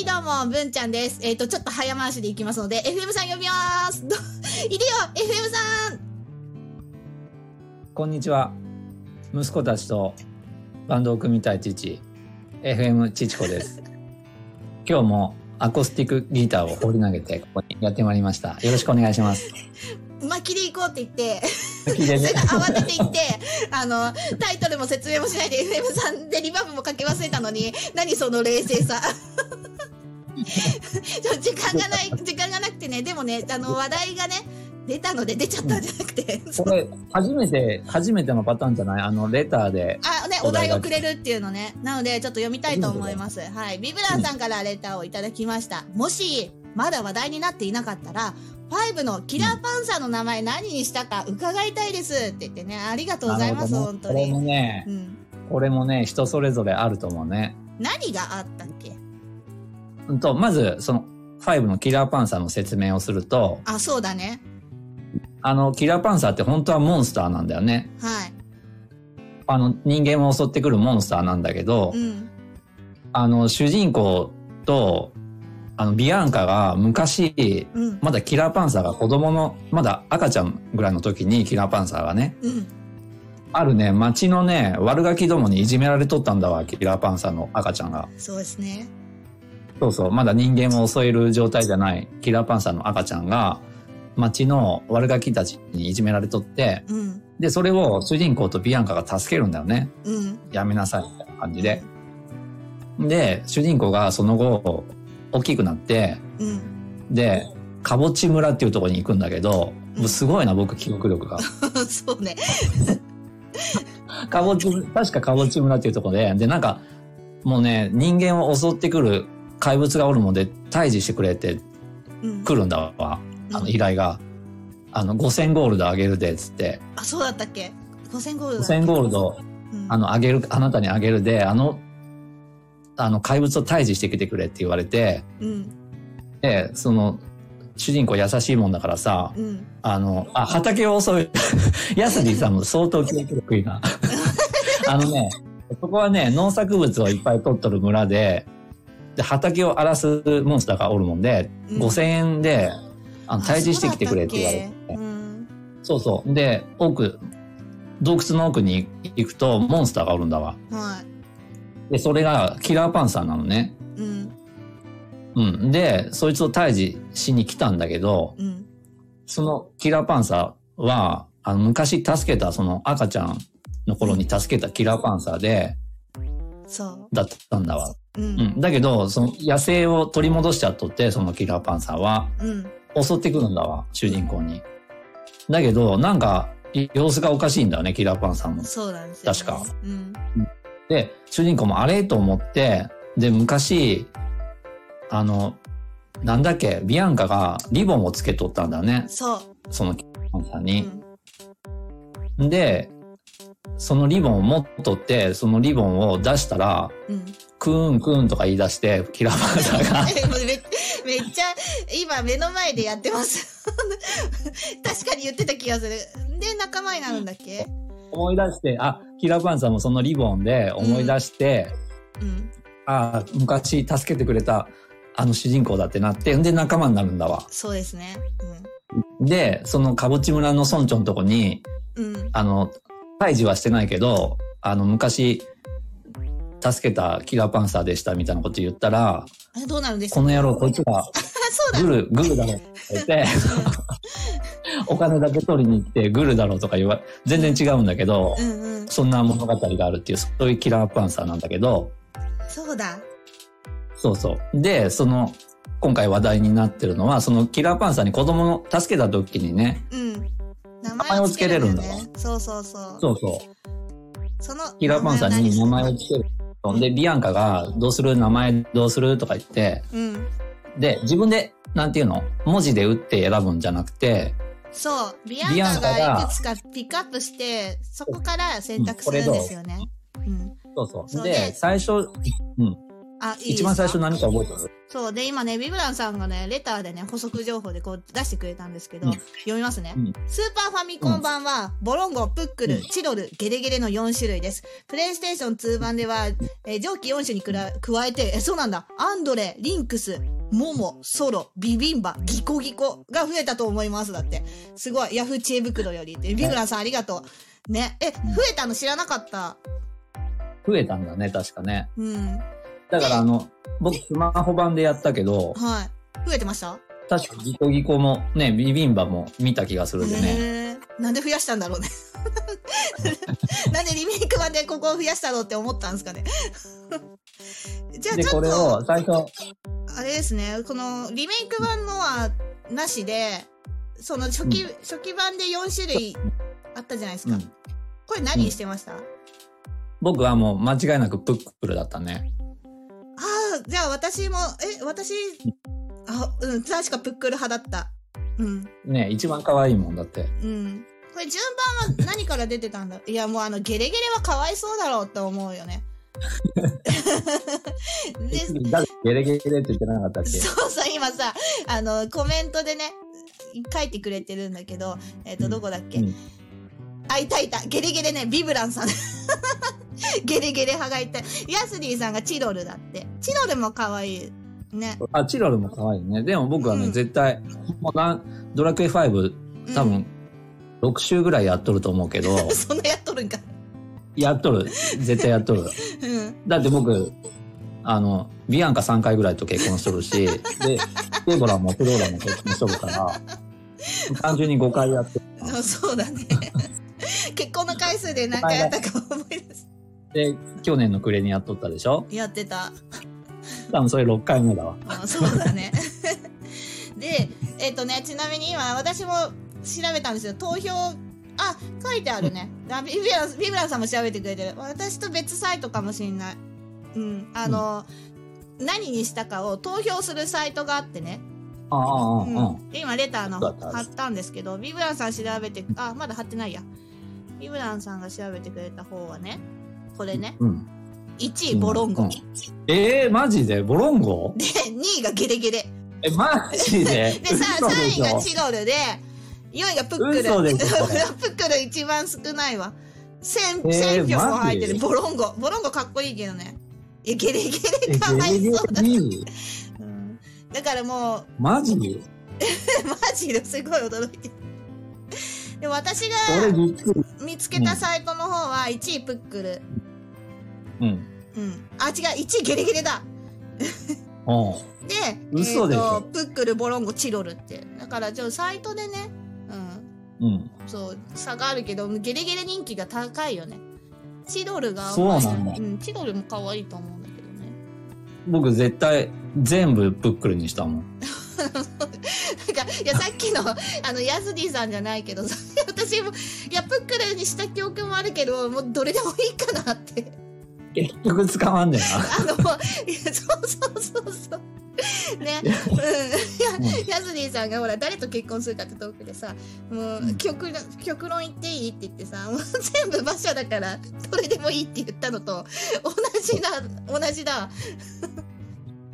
はい、どうも、文ちゃんです。えっ、と、ちょっと早回しでいきますので、FM さん呼びます。どいるよ !FM さんこんにちは。息子たちとバンドを組みたい父、FM ちちこです。今日もアコースティックギターを放り投げてここにやってまいりました。よろしくお願いします。巻きで行こうって言ってね 慌てて行って、あの、タイトルも説明もしないで FM さんでリバーブもかけ忘れたのに、何その冷静さ。時間がない、時間がなくてね、でもね、あの、話題がね、出たので出ちゃったんじゃなくて、これ、初めて、初めてのパターンじゃない？あの、レターで。あ、ね、お題をくれるっていうのね。なので、ちょっと読みたいと思います。はい。ビブラーさんからレターをいただきました。もし、まだ話題になっていなかったら、5のキラーパンサーの名前何にしたか伺いたいですって言ってね、ありがとうございます、なるほど本当これもに。ねう、ん。これもね、人それぞれあると思うね。何があったっけ？うんと、まず、その、5のキラーパンサーの説明をすると、あ、そうだね。あの、キラーパンサーって本当はモンスターなんだよね。はい。あの、人間を襲ってくるモンスターなんだけど、うん。あの、主人公と、あの、ビアンカが昔、うん。まだキラーパンサーが子供の、まだ赤ちゃんぐらいの時にキラーパンサーがね、うん。あるね、町のね、悪ガキどもにいじめられとったんだわ、キラーパンサーの赤ちゃんが。そうですね。そうそう、まだ人間を襲える状態じゃないキラーパンサーの赤ちゃんが、町の悪ガキたちにいじめられとって、うん。で、それを主人公とビアンカが助けるんだよね。うん。やめなさい、みたいな感じで。で、主人公がその後、大きくなって、うん。で、かぼち村っていうところに行くんだけど、もうすごいな、僕、記憶力が。そうね。かぼち、確かかぼち村っていうところで、で、なんか、もうね、人間を襲ってくる怪物がおるもんで、退治してくれってうん。来るんだわ。あの、依頼が。あの、5000ゴールドあげるで、つって。あ、そうだったっけ ?5000 ゴールドだっけ？5000ゴールド、うんあの、あげる、あなたにあげるで、あの、あの、怪物を退治してきてくれって言われて、うん。で、その、主人公優しいもんだからさ、うん。あの、あ、畑を襲う。ヤスディさんも相当記憶力いいな。あのね、そこはね、農作物をいっぱい取っとる村で、で、畑を荒らすモンスターがおるもんで、うん5000円で、あの、あ退治してきてくれって言われてそうん。そうそう。で、奥、洞窟の奥に行くと、モンスターがおるんだわ。はい。で、それがキラーパンサーなのね。うん。うん。で、そいつを退治しに来たんだけど、うん。そのキラーパンサーは、あの、昔助けた、その赤ちゃんの頃に助けたキラーパンサーで、そだったんだわ。う。う。うんん。だけど、その野生を取り戻しちゃっとって、そのキラーパンサーは、うん。襲ってくるんだわ、主人公に。だけど、なんか、様子がおかしいんだよね、キラーパンサーも。そうなんですよ、ね。確か。うん。で、主人公もあれと思って、で、昔、あの、なんだっけ、ビアンカがリボンをつけとったんだよね、そう。そのキラーパンサーうに。ん。で、そのリボンを持っとって、そのリボンを出したら、うん。クーンクーンとか言い出して、キラーパンサーが、めめっちゃ、今目の前でやってます。確かに言ってた気がする。で、仲間になるんだっけ？思い出して、あ、キラーパンサーもそのリボンで思い出して、うん。あ、昔助けてくれたあの主人公だってなって、んで仲間になるんだわ。そうですね。で、そのかぼち村の村長のとこに、うん。うん。あの、退治はしてないけど、あの、昔、助けたキラーパンサーでしたみたいなこと言ったら、え、どうなるんですか？この野郎こいつが。グル、グルだろって言って、お金だけ取りに行ってグルだろうとか言わ、全然違うんだけど、うんうん。そんな物語があるっていう、そういうキラーパンサーなんだけど、そうだ。そうそう。で、その、今回話題になってるのは、そのキラーパンサーに子供の助けた時にね、うん。名前をつけれるんだ。そうそうそう。そうそう。そのキラーパンサーに名前をつける。うんで、ビアンカが、どうする？名前どうする？とか言って、うん。で、自分で、なんていうの？文字で打って選ぶんじゃなくて、そう。ビアンカががいくつかピックアップして、そこから選択するんですよね。うん。そうそう。で、最初、うん。あ、いい一番最初何か覚えてるそう。で、今ね、ビブランさんがね、レターでね、補足情報でこう出してくれたんですけど、うん読みますね、うんスーパーファミコン版は、ボロンゴ、プックル、うんチロル、ゲレゲレの4種類です。プレイステーション2版では、えー上記4種にくら加えて、え、そうなんだ。アンドレ、リンクス、モモ、ソロ、ビビンバ、ギコギコが増えたと思います。だって。すごい。ヤフー知恵袋よりって。ビブランさんありがとう。ね。え、増えたの知らなかった？増えたんだね、確かね。うん。だからあの、僕スマホ版でやったけど、はい。増えてました？確かギコギコもね、ビビンバも見た気がするんでね。へーなんで増やしたんだろうね。なんでリメイク版でここを増やしたのって思ったんですかね。じゃあで、ちょっこれをと、最初、あれですね、このリメイク版のはなしで、その初期、う初期版で4種類あったじゃないですか。うんこれ何してました、あ僕はもう間違いなくプックルだったね。あ、じゃあ私も、え、私、あ、うん、確かプックル派だった。うん。ね、一番可愛いもんだって。うん。これ順番は何から出てたんだ？いや、もうあの、ゲレゲレはかわいそうだろうって思うよね。で、誰ゲレゲレって言ってなかったっけ？そうそう、今さ、あの、コメントでね、書いてくれてるんだけど、えっ、と、どこだっけ、うんあ、いたいた。ゲレゲレね、ビブランさん。ゲレゲレ派がいた。ヤスリーさんがチロルだって。チロルも可愛い。ね。あ、チロルも可愛いね。でも僕はね、うん絶対、もうドラクエ5、多分、6週ぐらいやっとると思うけど、うん、そんなやっとるんか。やっとる。絶対やっとる。うん。だって僕、あの、ビアンカ3回ぐらいと結婚しとるし、で、デボラもフローラも結婚しとるから、単純に5回やってる そうだね。結婚の回数で何回やったか思い出す。で、去年の暮れにやっとったでしょ？やってた。多分それ6回目だわ。あそうだね。で、えっ、とね、ちなみに今私も調べたんですよ。投票、あ、書いてあるね。あビブラン、ビブランさんも調べてくれてる。私と別サイトかもしんない。うん。あの、何にしたかを投票するサイトがあってね。ああ、ああ、ううん今レターの貼ったんですけど、ビブランさん調べて、あ、まだ貼ってないや。ビブランさんが調べてくれた方はね、これね。うん。1位ボロンゴ。うんえー、マジで？ボロンゴ？で、2位がゲレゲレ。え、マジで？で、さ、嘘で3位がチロルで、4位がプックル。プックル一番少ないわ。1000、えー1000票も入ってる。ボロンゴ。ボロンゴかっこいいけどね。いや、ゲレゲえ、レかわいそうだ。2位うんだからもう、マジ？マジですごい驚いてる。で、私が。見つけたサイトの方は1位プックル。うん。うん。あ、違う、1位ゲレゲレだ。うん。で、嘘でしょえーとプックル、ボロンゴ、チロルって。だから、ちょ、サイトでね、うん。うん。そう、差があるけど、ゲレゲレ人気が高いよね。チロルが、そうなんだうん、チロルも可愛いと思うんだけどね。僕絶対全部プックルにしたもん。なんか、いや、さっきの、あの、ヤスディさんじゃないけど、さ私も、いや、プックルにした記憶もあるけど、もうどれでもいいかなって。結局使わんねんな。あの、いやそうそうそうそう。ね、うん。ヤスディさんがほら、誰と結婚するかってトークでさ、もう、極論、極論言っていいって言ってさ、もう全部馬車だから、どれでもいいって言ったのと、同じだ、同じだ。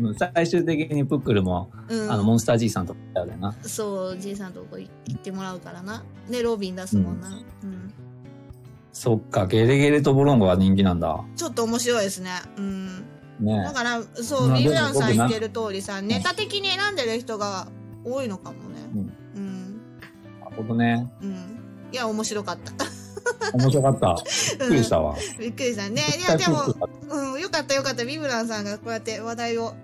うん最終的にプックルも、うん。あの、モンスター G さんとかだよな。そう、じいさんとこ行ってもらうからな。で、ロビン出すもんな。うん。そっか、ゲレゲレとボロンゴは人気なんだ。ちょっと面白いですね。うん。ねだから、そう、まあビブランさん言ってる通りさ、ネタ的に選んでる人が多いのかもね。うん。なるほどね。うん。いや、面白かった。面白かった。びっくりしたわ。びっくりしたね。い絶や、でもうん、よかったよかった。ビブランさんがこうやって話題を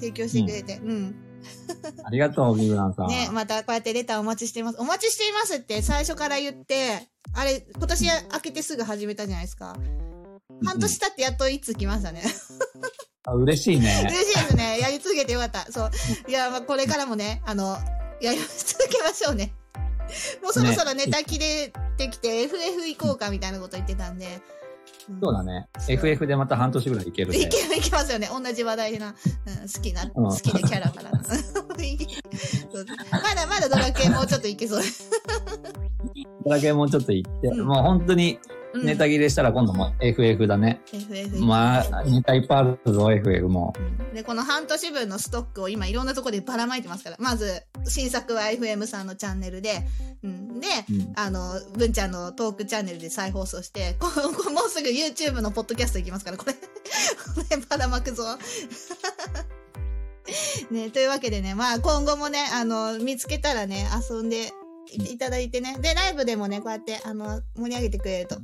提供してくれて。うん。ありがとう、ビブランさん。ね、またこうやってレターお待ちしています。お待ちしていますって最初から言って、あれ、今年明けてすぐ始めたじゃないですか。半年経ってやっといつ来ましたね。あ嬉しいね。嬉しいですね。やり続けてよかった。そう。いや、まあ、これからもね、あの、やり続けましょうね。もうそろそろネタ切れてきて、FF 行こうかみたいなこと言ってたんで。んそうだね。FF でまた半年ぐらいいけるね。いけいけますよね。同じ話題でな。うん、好きな、好きなキャラから まだまだドラクエもうちょっといけそう。だけもうちょっと行って、うんもう本当にうんネタ切れしたら今度も FF だね。FF。まあ、ネタいっぱいあるぞ、FF も。で、この半年分のストックを今いろんなところでばらまいてますから。まず、新作は FM さんのチャンネルで、うん、で、うんあの、文ちゃんのトークチャンネルで再放送して、ここ もうすぐ YouTube のポッドキャスト行きますから、これ。こればらまくぞ。ね、というわけでね、まあ今後もね、あの、見つけたらね、遊んでいいただいてね。で、ライブでもね、こうやって、あの、盛り上げてくれると、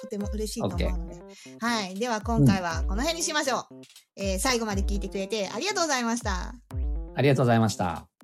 とても嬉しいと思うので。はい。では今回はこの辺にしましょう。えー最後まで聞いてくれてありがとうございました。ありがとうございました。